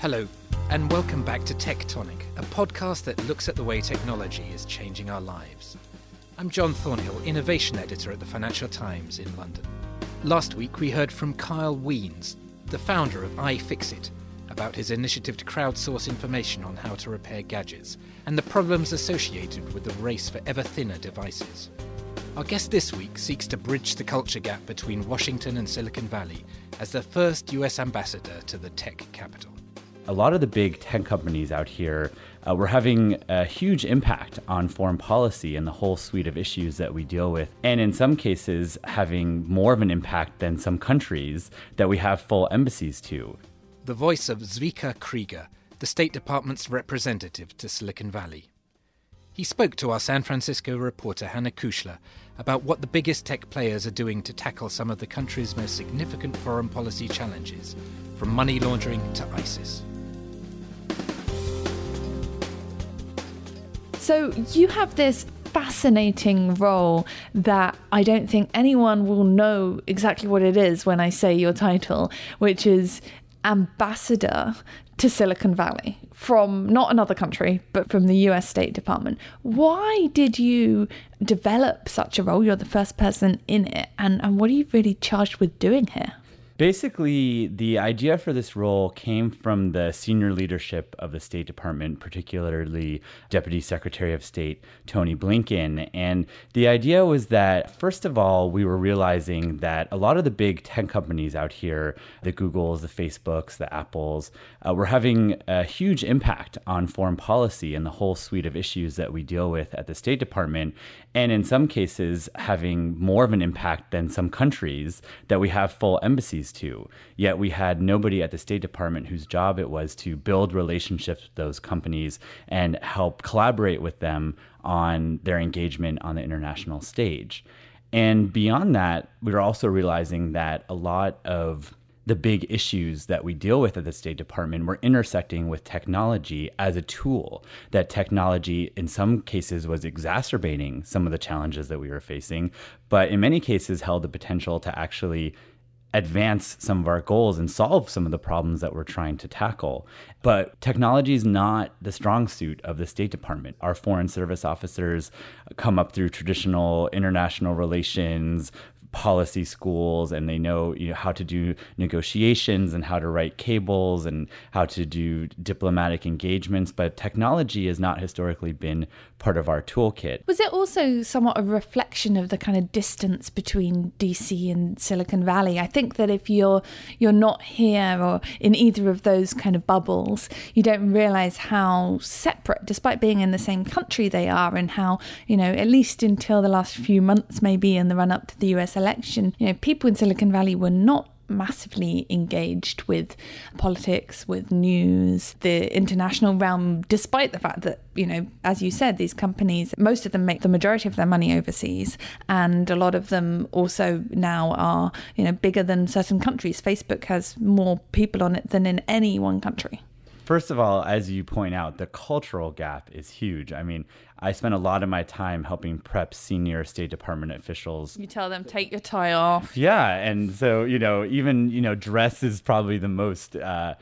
Hello, and welcome back to Tectonic, a podcast that looks at the way technology is changing our lives. I'm John Thornhill, Innovation Editor at the Financial Times in London. Last week we heard from Kyle Wiens, the founder of iFixit, about his initiative to crowdsource information on how to repair gadgets and the problems associated with the race for ever thinner devices. Our guest this week seeks to bridge the culture gap between Washington and Silicon Valley as the first US ambassador to the tech capital a lot of the big tech companies out here uh, were having a huge impact on foreign policy and the whole suite of issues that we deal with. And in some cases, having more of an impact than some countries that we have full embassies to. The voice of Zvika Krieger, the State Department's representative to Silicon Valley. He spoke to our San Francisco reporter Hannah Kuchler about what the biggest tech players are doing to tackle some of the country's most significant foreign policy challenges, from money laundering to ISIS. So you have this fascinating role that I don't think anyone will know exactly what it is when I say your title, which is ambassador to Silicon Valley from not another country, but from the US State Department. Why did you develop such a role? You're the first person in it. And, and what are you really charged with doing here? Basically, the idea for this role came from the senior leadership of the State Department, particularly Deputy Secretary of State Tony Blinken. And the idea was that, first of all, we were realizing that a lot of the big tech companies out here, the Googles, the Facebooks, the Apples, uh, were having a huge impact on foreign policy and the whole suite of issues that we deal with at the State Department. And in some cases, having more of an impact than some countries that we have full embassies to. Yet we had nobody at the State Department whose job it was to build relationships with those companies and help collaborate with them on their engagement on the international stage. And beyond that, we were also realizing that a lot of the big issues that we deal with at the State Department were intersecting with technology as a tool. That technology, in some cases, was exacerbating some of the challenges that we were facing, but in many cases, held the potential to actually advance some of our goals and solve some of the problems that we're trying to tackle. But technology is not the strong suit of the State Department. Our foreign service officers come up through traditional international relations, policy schools and they know, you know how to do negotiations and how to write cables and how to do diplomatic engagements but technology has not historically been part of our toolkit. Was it also somewhat a reflection of the kind of distance between DC and Silicon Valley? I think that if you're you're not here or in either of those kind of bubbles you don't realize how separate despite being in the same country they are and how you know at least until the last few months maybe in the run up to the US election, you know, people in Silicon Valley were not massively engaged with politics, with news, the international realm, despite the fact that, you know, as you said, these companies, most of them make the majority of their money overseas. And a lot of them also now are, you know, bigger than certain countries. Facebook has more people on it than in any one country. First of all, as you point out, the cultural gap is huge. I mean, I spent a lot of my time helping prep senior State Department officials. You tell them, take your tie off. Yeah. And so, you know, even, you know, dress is probably the most uh,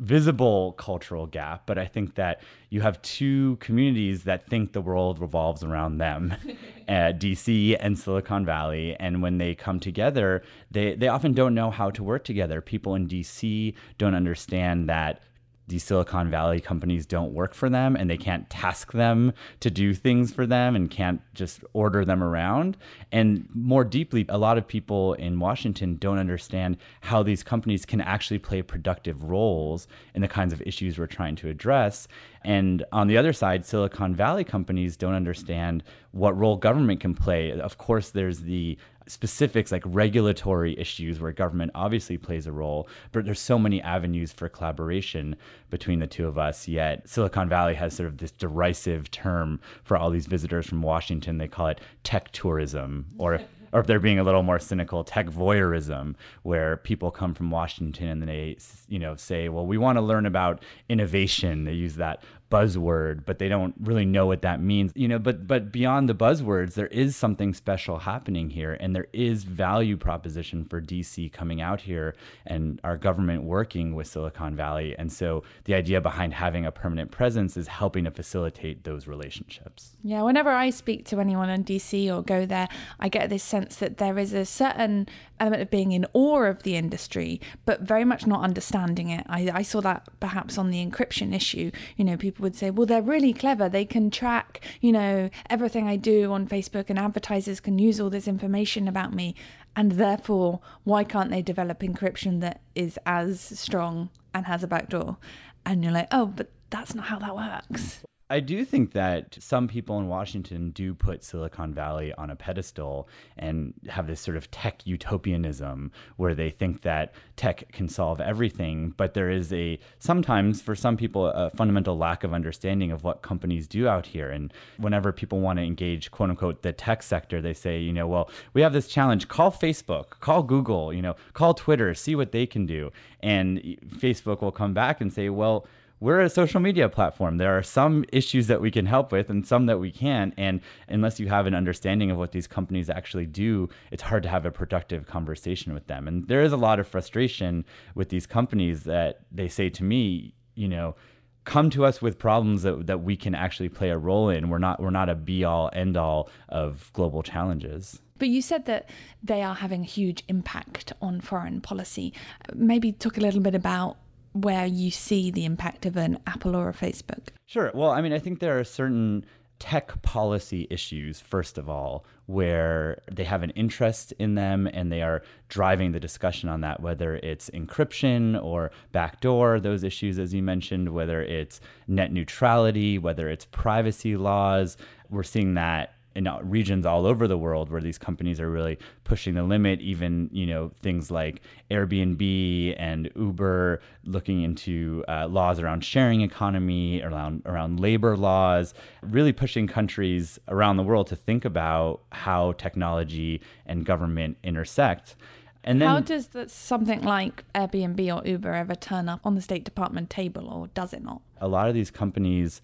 visible cultural gap. But I think that you have two communities that think the world revolves around them uh, DC and Silicon Valley. And when they come together, they, they often don't know how to work together. People in DC don't understand that these Silicon Valley companies don't work for them and they can't task them to do things for them and can't just order them around. And more deeply, a lot of people in Washington don't understand how these companies can actually play productive roles in the kinds of issues we're trying to address. And on the other side, Silicon Valley companies don't understand what role government can play. Of course, there's the specifics like regulatory issues where government obviously plays a role, but there's so many avenues for collaboration between the two of us. Yet Silicon Valley has sort of this derisive term for all these visitors from Washington. They call it tech tourism, or or if they're being a little more cynical, tech voyeurism, where people come from Washington and they, you know, say, well, we want to learn about innovation. They use that buzzword, but they don't really know what that means. You know, but but beyond the buzzwords, there is something special happening here, and there is value proposition for DC coming out here and our government working with Silicon Valley. And so the idea behind having a permanent presence is helping to facilitate those relationships. Yeah, whenever I speak to anyone in DC or go there, I get this sense that there is a certain element of being in awe of the industry, but very much not understanding it. I, I saw that perhaps on the encryption issue. You know, people would say, well, they're really clever. They can track, you know, everything I do on Facebook, and advertisers can use all this information about me. And therefore, why can't they develop encryption that is as strong and has a backdoor? And you're like, oh, but that's not how that works. I do think that some people in Washington do put Silicon Valley on a pedestal and have this sort of tech utopianism where they think that tech can solve everything. But there is a sometimes for some people a fundamental lack of understanding of what companies do out here. And whenever people want to engage, quote unquote, the tech sector, they say, you know, well, we have this challenge. Call Facebook, call Google, you know, call Twitter, see what they can do. And Facebook will come back and say, well, we're a social media platform. There are some issues that we can help with and some that we can't. And unless you have an understanding of what these companies actually do, it's hard to have a productive conversation with them. And there is a lot of frustration with these companies that they say to me, you know, come to us with problems that, that we can actually play a role in. We're not we're not a be all end all of global challenges. But you said that they are having a huge impact on foreign policy. Maybe talk a little bit about where you see the impact of an Apple or a Facebook? Sure. Well, I mean, I think there are certain tech policy issues, first of all, where they have an interest in them and they are driving the discussion on that, whether it's encryption or backdoor, those issues, as you mentioned, whether it's net neutrality, whether it's privacy laws. We're seeing that in regions all over the world where these companies are really pushing the limit even you know things like airbnb and uber looking into uh, laws around sharing economy around around labor laws really pushing countries around the world to think about how technology and government intersect and then, how does that, something like Airbnb or Uber ever turn up on the State Department table, or does it not? A lot of these companies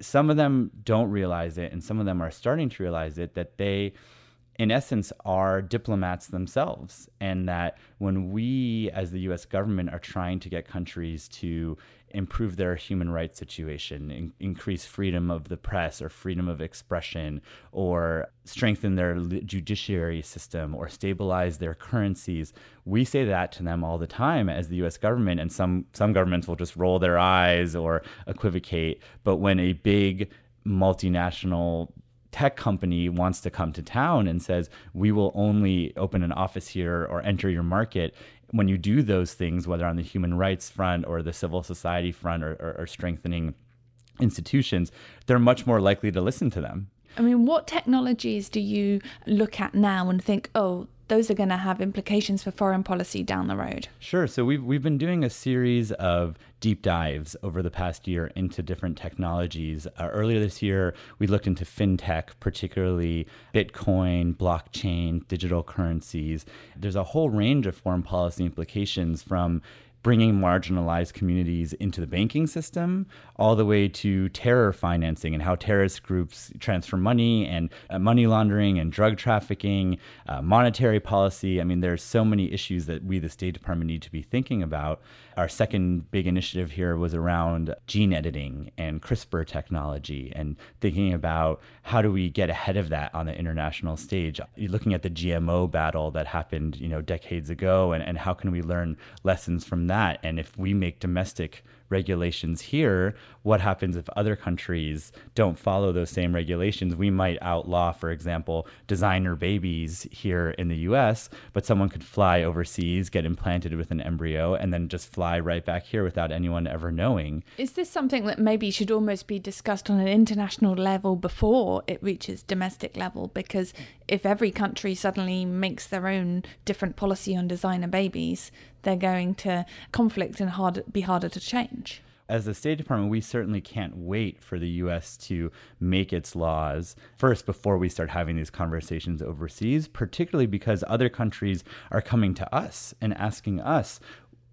some of them don't realize it, and some of them are starting to realize it that they, in essence, are diplomats themselves. And that when we, as the US government, are trying to get countries to improve their human rights situation, in- increase freedom of the press or freedom of expression, or strengthen their judiciary system or stabilize their currencies. We say that to them all the time as the US government, and some, some governments will just roll their eyes or equivocate. But when a big multinational tech company wants to come to town and says, we will only open an office here or enter your market when you do those things, whether on the human rights front or the civil society front or, or, or strengthening institutions, they're much more likely to listen to them. I mean, what technologies do you look at now and think, oh, those are going to have implications for foreign policy down the road? Sure. So we've we've been doing a series of deep dives over the past year into different technologies. Uh, earlier this year, we looked into fintech, particularly Bitcoin, blockchain, digital currencies. There's a whole range of foreign policy implications from bringing marginalized communities into the banking system, all the way to terror financing and how terrorist groups transfer money and uh, money laundering and drug trafficking, uh, monetary policy. I mean, there's so many issues that we, the State Department, need to be thinking about. Our second big initiative here was around gene editing and CRISPR technology and thinking about how do we get ahead of that on the international stage. Looking at the GMO battle that happened, you know, decades ago, and, and how can we learn lessons from that? And if we make domestic regulations here, what happens if other countries don't follow those same regulations? We might outlaw, for example, designer babies here in the US, but someone could fly overseas, get implanted with an embryo, and then just fly right back here without anyone ever knowing. Is this something that maybe should almost be discussed on an international level before it reaches domestic level? Because if every country suddenly makes their own different policy on designer babies, they're going to conflict and hard, be harder to change as the State Department, we certainly can't wait for the U.S. to make its laws first before we start having these conversations overseas, particularly because other countries are coming to us and asking us,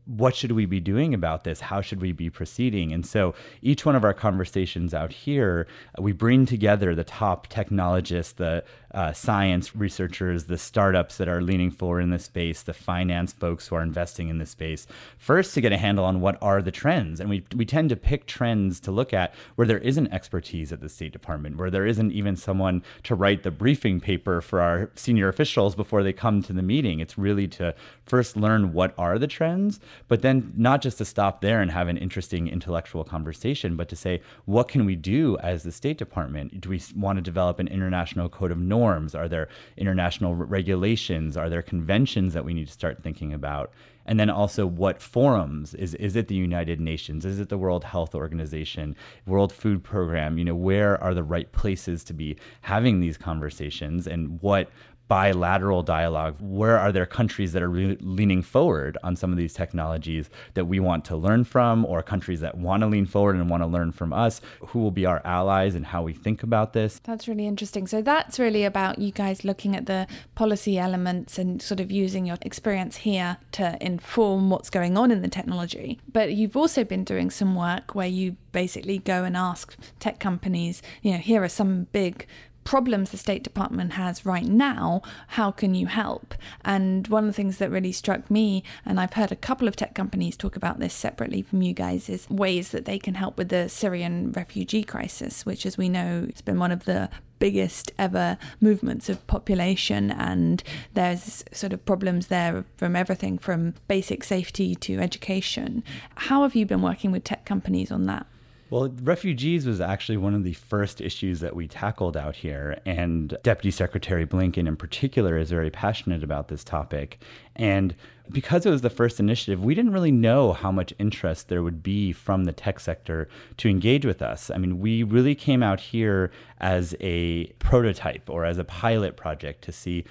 what should we be doing about this? How should we be proceeding? And so each one of our conversations out here, we bring together the top technologists, the uh, science researchers, the startups that are leaning forward in this space, the finance folks who are investing in this space, first to get a handle on what are the trends. And we, we tend to pick trends to look at where there isn't expertise at the State Department, where there isn't even someone to write the briefing paper for our senior officials before they come to the meeting. It's really to first learn what are the trends, but then not just to stop there and have an interesting intellectual conversation, but to say, what can we do as the State Department? Do we want to develop an international code of norms? Are there international regulations? Are there conventions that we need to start thinking about? And then also, what forums? Is, is it the United Nations? Is it the World Health Organization, World Food Program? You know, where are the right places to be having these conversations? And what bilateral dialogue? Where are there countries that are re- leaning forward on some of these technologies that we want to learn from, or countries that want to lean forward and want to learn from us? Who will be our allies and how we think about this? That's really interesting. So, that's really about you guys looking at the policy elements and sort of using your experience here to inform what's going on in the technology. But you've also been doing some work where you basically go and ask tech companies, you know, here are some big problems the State Department has right now, how can you help? And one of the things that really struck me, and I've heard a couple of tech companies talk about this separately from you guys, is ways that they can help with the Syrian refugee crisis, which, as we know, has been one of the biggest ever movements of population and there's sort of problems there from everything from basic safety to education. How have you been working with tech companies on that? Well, refugees was actually one of the first issues that we tackled out here. And Deputy Secretary Blinken, in particular, is very passionate about this topic. And because it was the first initiative, we didn't really know how much interest there would be from the tech sector to engage with us. I mean, we really came out here as a prototype or as a pilot project to see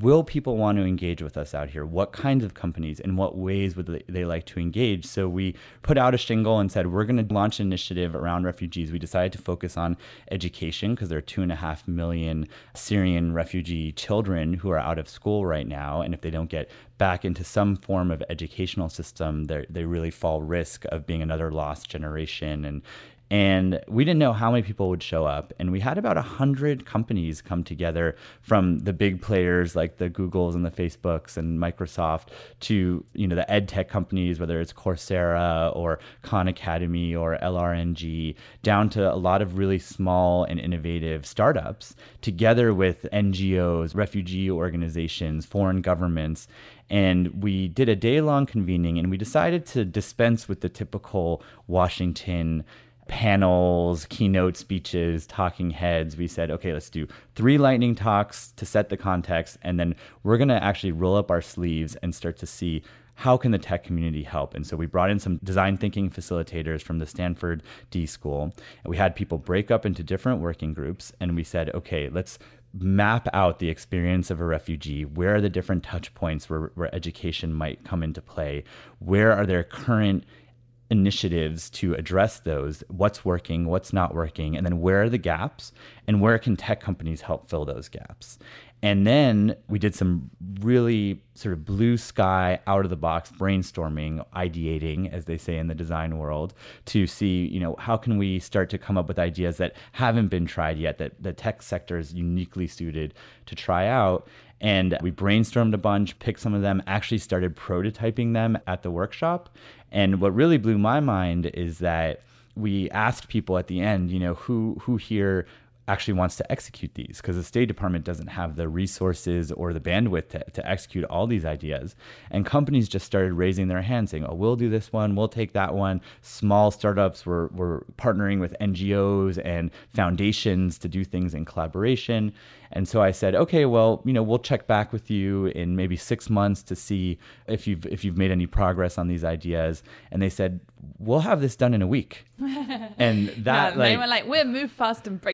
will people want to engage with us out here? What kinds of companies? and what ways would they like to engage? So we put out a shingle and said, we're going to launch an initiative around refugees. We decided to focus on education because there are two and a half million Syrian refugee children who are out of school right now. And if they don't get back into some form of educational system, they really fall risk of being another lost generation. And and we didn't know how many people would show up. And we had about 100 companies come together from the big players like the googles and the facebooks and microsoft to you know the ed tech companies whether it's coursera or khan academy or lrng down to a lot of really small and innovative startups together with ngos refugee organizations foreign governments. And we did a day long convening and we decided to dispense with the typical washington panels, keynote speeches, talking heads, we said, okay, let's do three lightning talks to set the context, and then we're going to actually roll up our sleeves and start to see how can the tech community help? And so we brought in some design thinking facilitators from the Stanford D School. And we had people break up into different working groups, and we said, okay, let's map out the experience of a refugee. Where are the different touch points where, where education might come into play? Where are there current initiatives to address those what's working what's not working and then where are the gaps and where can tech companies help fill those gaps and then we did some really sort of blue sky out of the box brainstorming ideating as they say in the design world to see you know how can we start to come up with ideas that haven't been tried yet that the tech sector is uniquely suited to try out and we brainstormed a bunch, picked some of them, actually started prototyping them at the workshop. And what really blew my mind is that we asked people at the end, you know, who who here actually wants to execute these because the State Department doesn't have the resources or the bandwidth to, to execute all these ideas. And companies just started raising their hands saying, oh, we'll do this one, we'll take that one. Small startups were, were partnering with NGOs and foundations to do things in collaboration. And so I said, okay, well, you know, we'll check back with you in maybe six months to see if you've if you've made any progress on these ideas. And they said, we'll have this done in a week. and that like, they were like, we'll move fast and break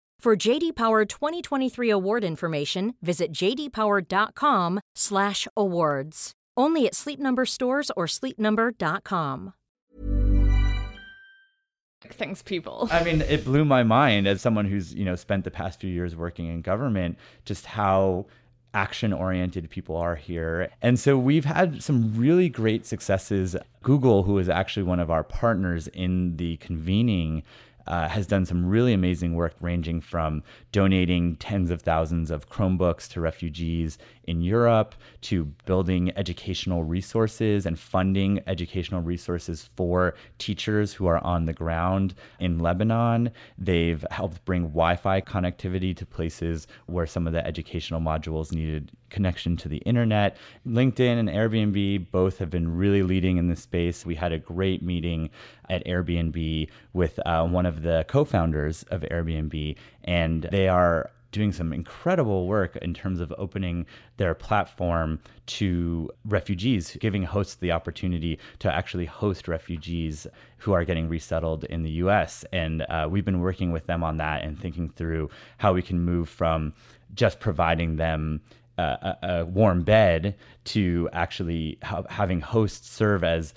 For JD Power 2023 award information, visit jdpower.com/awards. Only at Sleep Number stores or sleepnumber.com. Thanks, people. I mean, it blew my mind as someone who's you know spent the past few years working in government, just how action oriented people are here. And so we've had some really great successes. Google, who is actually one of our partners in the convening uh, has done some really amazing work, ranging from donating tens of thousands of Chromebooks to refugees in Europe to building educational resources and funding educational resources for teachers who are on the ground in Lebanon. They've helped bring Wi Fi connectivity to places where some of the educational modules needed connection to the internet. LinkedIn and Airbnb both have been really leading in this space. We had a great meeting at Airbnb with uh, one of the co founders of Airbnb, and they are doing some incredible work in terms of opening their platform to refugees, giving hosts the opportunity to actually host refugees who are getting resettled in the US. And uh, we've been working with them on that and thinking through how we can move from just providing them a, a, warm bed to actually ha- having hosts serve as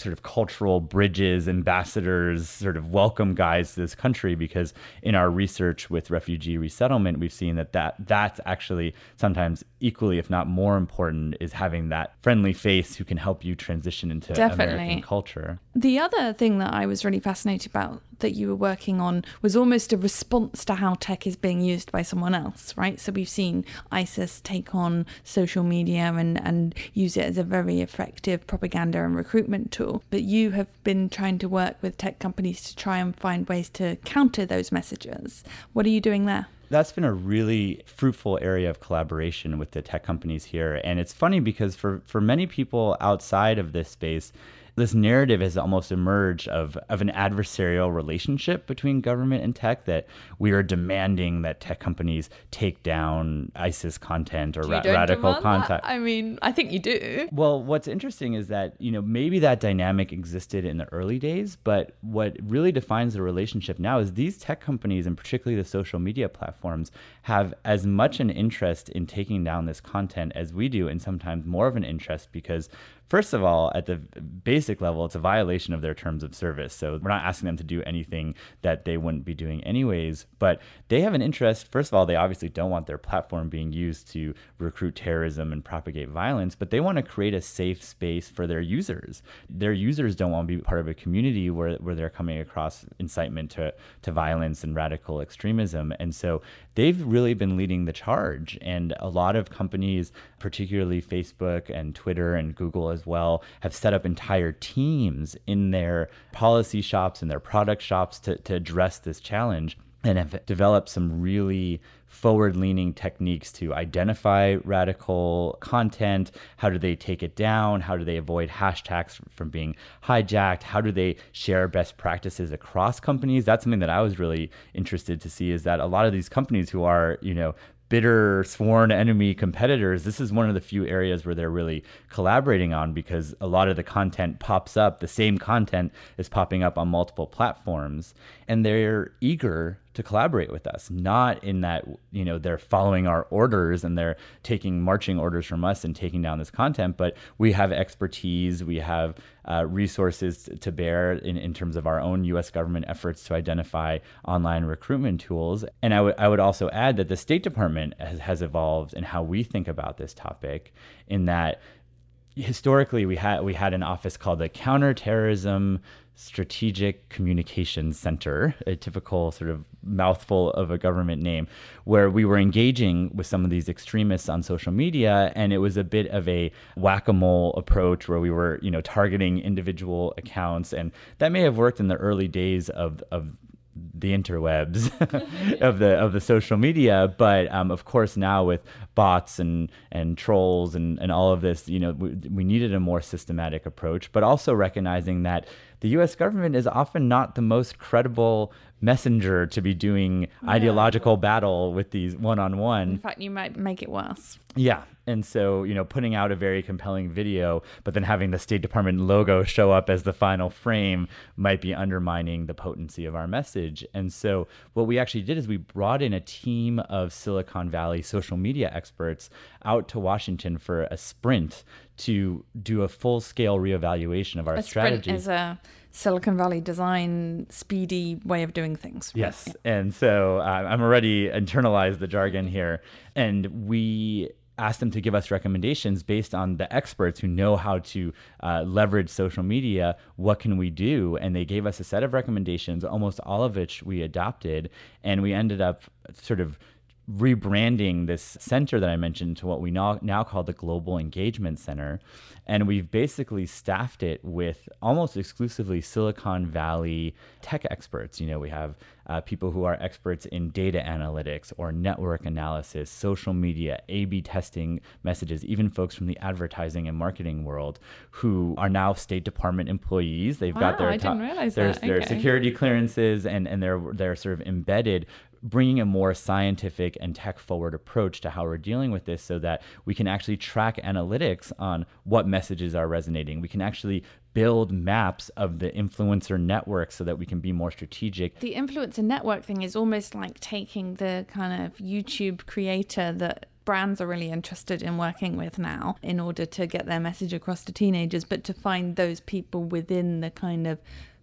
sort of cultural bridges, ambassadors, sort of welcome guys to this country. Because in our research with refugee resettlement, we've seen that, that that's actually sometimes equally, if not more important, is having that friendly face who can help you transition into Definitely. American culture. The other thing that I was really fascinated about that you were working on was almost a response to how tech is being used by someone else, right? So we've seen ISIS take on social media and, and use it as a very effective propaganda and recruitment tool. But you have been trying to work with tech companies to try and find ways to counter those messages. What are you doing there? that's been a really fruitful area of collaboration with the tech companies here. And it's funny because for, for many people outside of this space, this narrative has almost emerged of, of an adversarial relationship between government and tech that we are demanding that tech companies take down ISIS content or ra- radical content. I mean, I think you do. Well, what's interesting is that, you know, maybe that dynamic existed in the early days, but what really defines the relationship now is these tech companies and particularly the social media platforms have as much an interest in taking down this content as we do and sometimes more of an interest because First of all, at the basic level, it's a violation of their terms of service. So we're not asking them to do anything that they wouldn't be doing anyways. But they have an interest. First of all, they obviously don't want their platform being used to recruit terrorism and propagate violence, but they want to create a safe space for their users. Their users don't want to be part of a community where, where they're coming across incitement to, to violence and radical extremism. And so they've really been leading the charge. And a lot of companies, particularly Facebook and Twitter and Google as well, have set up entire teams in their policy shops and their product shops to, to address this challenge and have developed some really forward leaning techniques to identify radical content. How do they take it down? How do they avoid hashtags from being hijacked? How do they share best practices across companies? That's something that I was really interested to see is that a lot of these companies who are, you know, bitter sworn enemy competitors, this is one of the few areas where they're really collaborating on because a lot of the content pops up, the same content is popping up on multiple platforms, and they're eager to collaborate with us not in that you know they're following our orders and they're taking marching orders from us and taking down this content but we have expertise we have uh, resources to bear in, in terms of our own us government efforts to identify online recruitment tools. And I would I would also add that the state department has, has evolved in how we think about this topic in that historically we had we had an office called the counterterrorism Strategic Communications Center, a typical sort of mouthful of a government name, where we were engaging with some of these extremists on social media, and it was a bit of a whack-a-mole approach where we were, you know, targeting individual accounts, and that may have worked in the early days of of the interwebs of the of the social media but um, of course now with bots and and trolls and and all of this you know we, we needed a more systematic approach but also recognizing that the US government is often not the most credible messenger to be doing yeah. ideological battle with these one on one. In fact, you might make it worse. Yeah. And so, you know, putting out a very compelling video, but then having the State Department logo show up as the final frame might be undermining the potency of our message. And so, what we actually did is we brought in a team of Silicon Valley social media experts out to Washington for a sprint to do a full scale reevaluation of our a strategy. as a Silicon Valley design, speedy way of doing things. Yes. And so uh, I'm already internalized the jargon here. And we asked them to give us recommendations based on the experts who know how to uh, leverage social media. What can we do? And they gave us a set of recommendations, almost all of which we adopted. And we ended up sort of rebranding this center that I mentioned to what we now, now call the Global Engagement Center. And we've basically staffed it with almost exclusively Silicon Valley tech experts. You know, we have uh, people who are experts in data analytics or network analysis, social media, A B testing messages, even folks from the advertising and marketing world who are now State Department employees. They've wow, got their, I didn't realize their, that. their security clearances and, and they're, they're sort of embedded bringing a more scientific and tech forward approach to how we're dealing with this so that we can actually track analytics on what messages are resonating. We can actually build maps of the influencer network so that we can be more strategic. The influencer network thing is almost like taking the kind of YouTube creator that brands are really interested in working with now in order to get their message across to teenagers, but to find those people within the kind of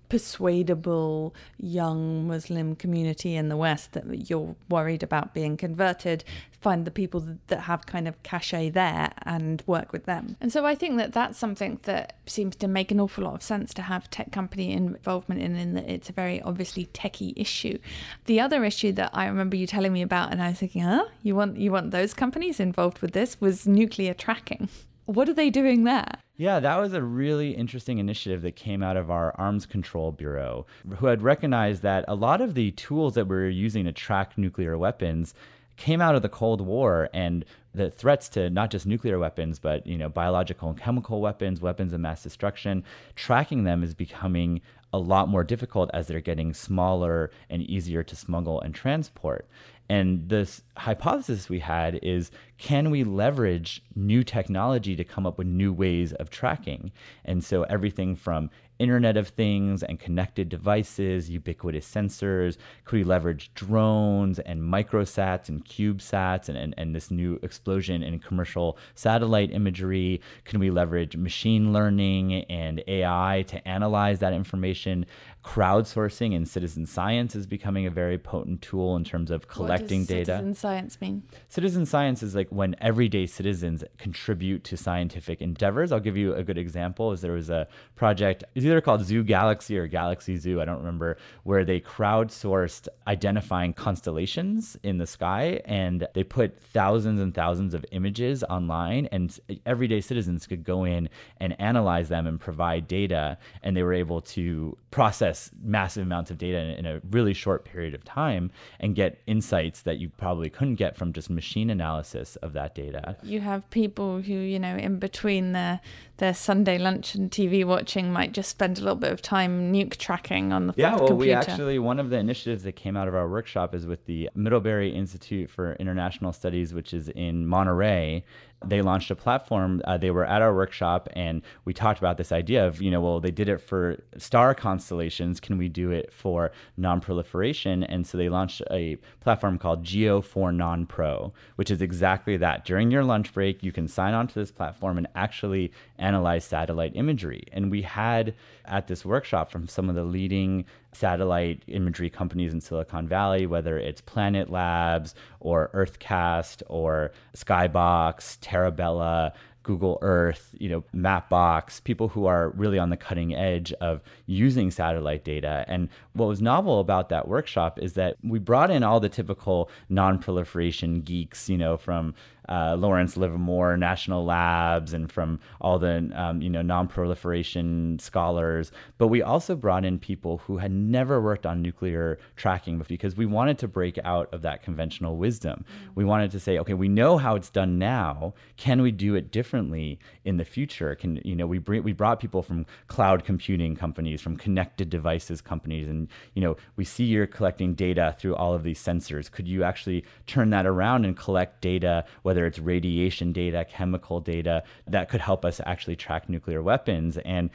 persuadable young Muslim community in the West that you're worried about being converted, find the people that have kind of cachet there and work with them. And so I think that that's something that seems to make an awful lot of sense to have tech company involvement in, in that it's a very obviously techie issue. The other issue that I remember you telling me about, and I was thinking, huh, you want you want those companies involved with this was nuclear tracking. What are they doing there? Yeah, that was a really interesting initiative that came out of our Arms Control Bureau, who had recognized that a lot of the tools that we were using to track nuclear weapons came out of the Cold War and the threats to not just nuclear weapons, but you know, biological and chemical weapons, weapons of mass destruction, tracking them is becoming a lot more difficult as they're getting smaller and easier to smuggle and transport. And this hypothesis we had is can we leverage new technology to come up with new ways of tracking? And so everything from Internet of Things and connected devices, ubiquitous sensors, could we leverage drones and microsats and CubeSats and, and, and this new explosion in commercial satellite imagery? Can we leverage machine learning and AI to analyze that information? crowdsourcing and citizen science is becoming a very potent tool in terms of collecting what does data. Citizen science mean? Citizen science is like when everyday citizens contribute to scientific endeavors. I'll give you a good example. Is there was a project, either called Zoo Galaxy or Galaxy Zoo, I don't remember, where they crowdsourced identifying constellations in the sky and they put thousands and thousands of images online and everyday citizens could go in and analyze them and provide data and they were able to process massive amounts of data in, a really short period of time and get insights that you probably couldn't get from just machine analysis of that data. You have people who, you know, in between their their Sunday lunch and TV watching might just spend a little bit of time nuke tracking on the yeah, well, computer. we actually one of the initiatives that came out of our workshop is with the Middlebury Institute for International Studies, which is in Monterey, they launched a platform. Uh, they were at our workshop, and we talked about this idea of, you know, well, they did it for star constellations. Can we do it for non-proliferation? And so they launched a platform called Geo for Non-Pro, which is exactly that. During your lunch break, you can sign on to this platform and actually analyze satellite imagery. And we had at this workshop from some of the leading satellite imagery companies in Silicon Valley, whether it's Planet Labs or UrtheCast or Skybox, Terra Bella, Google Earth, you know, Mapbox, people who are really on the cutting edge of using satellite data. And what was novel about that workshop is that we brought in all the typical non-proliferation geeks, you know, from uh, Lawrence Livermore National Labs and from all the um, you know non-proliferation scholars. But we also brought in people who had never worked on nuclear tracking because we wanted to break out of that conventional wisdom. We wanted to say, okay, we know how it's done now. Can we do it differently in the future? Can you know we bring, we brought people from cloud computing companies, from connected devices companies, and you know we see you're collecting data through all of these sensors. Could you actually turn that around and collect data, whether it's radiation data, chemical data, that could help us actually track nuclear weapons? And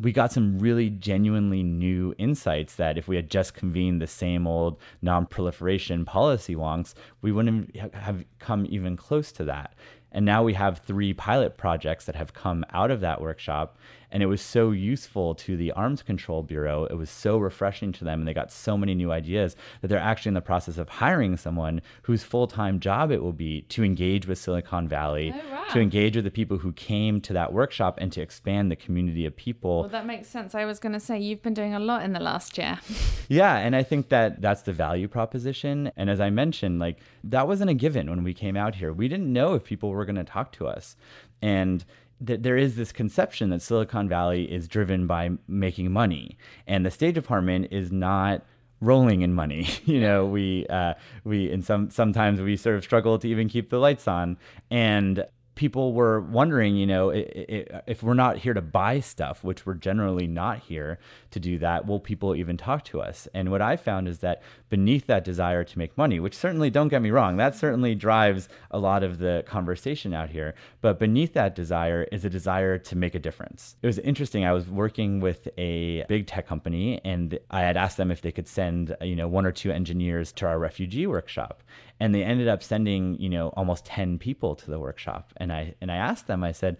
we got some really genuinely new insights that if we had just convened the same old non-proliferation policy wonks, we wouldn't have come even close to that. And now we have three pilot projects that have come out of that workshop. And it was so useful to the Arms Control Bureau. It was so refreshing to them. And they got so many new ideas that they're actually in the process of hiring someone whose full time job it will be to engage with Silicon Valley, oh, wow. to engage with the people who came to that workshop, and to expand the community of people. Well, that makes sense. I was going to say, you've been doing a lot in the last year. yeah. And I think that that's the value proposition. And as I mentioned, like that wasn't a given when we came out here. We didn't know if people were going to talk to us. And th- there is this conception that Silicon Valley is driven by making money, and the State Department is not rolling in money. you know, we uh, we and some sometimes we sort of struggle to even keep the lights on, and people were wondering, you know, if we're not here to buy stuff, which we're generally not here to do that, will people even talk to us? And what I found is that beneath that desire to make money, which certainly, don't get me wrong, that certainly drives a lot of the conversation out here, but beneath that desire is a desire to make a difference. It was interesting. I was working with a big tech company and I had asked them if they could send, you know, one or two engineers to our refugee workshop and they ended up sending you know almost 10 people to the workshop. And i and i asked them i said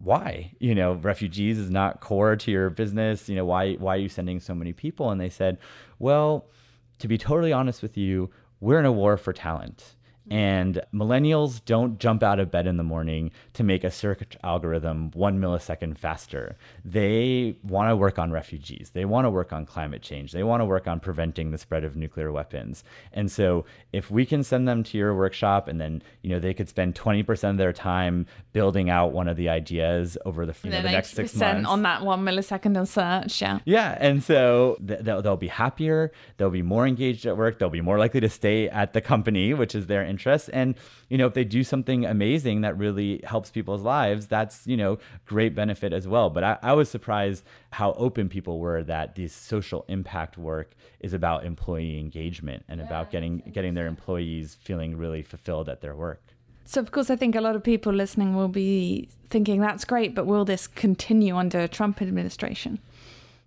why? You know refugees is not core to your business. You know why why are you sending so many people? And they said well to be totally honest with you we're in a war for talent Mm-hmm. and millennials don't jump out of bed in the morning to make a search algorithm one millisecond faster. They want to work on refugees. They want to work on climate change. They want to work on preventing the spread of nuclear weapons. And so if we can send them to your workshop and then, you know, they could spend 20% of their time building out one of the ideas over the, you know, the next six months. on that one millisecond of search, yeah. Yeah. And so th- they'll, they'll be happier. They'll be more engaged at work. They'll be more likely to stay at the company, which is their interests. And, you know, if they do something amazing that really helps people's lives, that's, you know, great benefit as well. But I, I was surprised how open people were that this social impact work is about employee engagement and yeah, about getting getting their employees feeling really fulfilled at their work. So, of course, I think a lot of people listening will be thinking that's great, but will this continue under a Trump administration?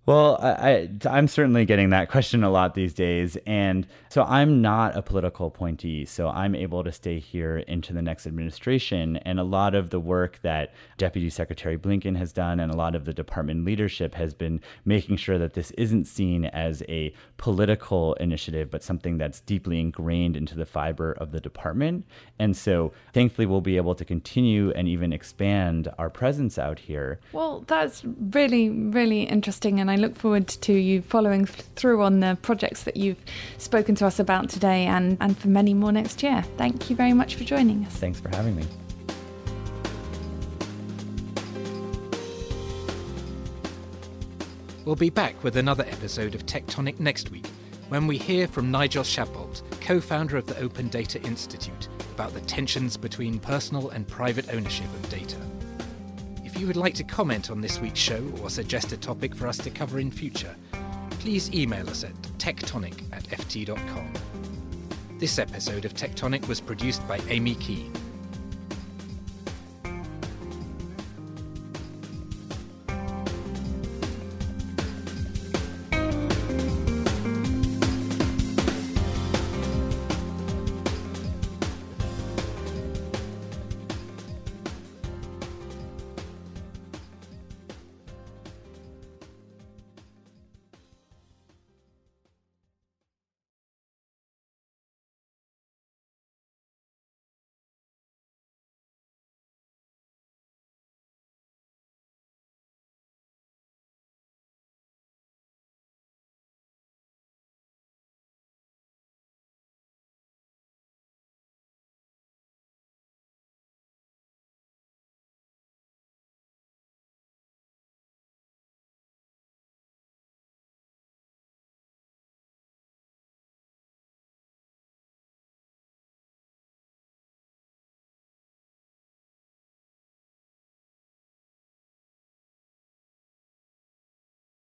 Well, I, am certainly getting that question a lot these days. And so I'm not a political appointee. So I'm able to stay here into the next administration. And a lot of the work that Deputy Secretary Blinken has done and a lot of the department leadership has been making sure that this isn't seen as a political initiative, but something that's deeply ingrained into the fiber of the department. And so thankfully, we'll be able to continue and even expand our presence out here. Well, that's really, really interesting. And I look forward to you following through on the projects that you've spoken to us about today and, and for many more next year. Thank you very much for joining us. Thanks for having me. We'll be back with another episode of Tectonic next week when we hear from Nigel Shadbolt, co founder of the Open Data Institute, about the tensions between personal and private ownership of data. If you would like to comment on this week's show or suggest a topic for us to cover in future, please email us at tectonic at ft.com. This episode of Tectonic was produced by Amy Key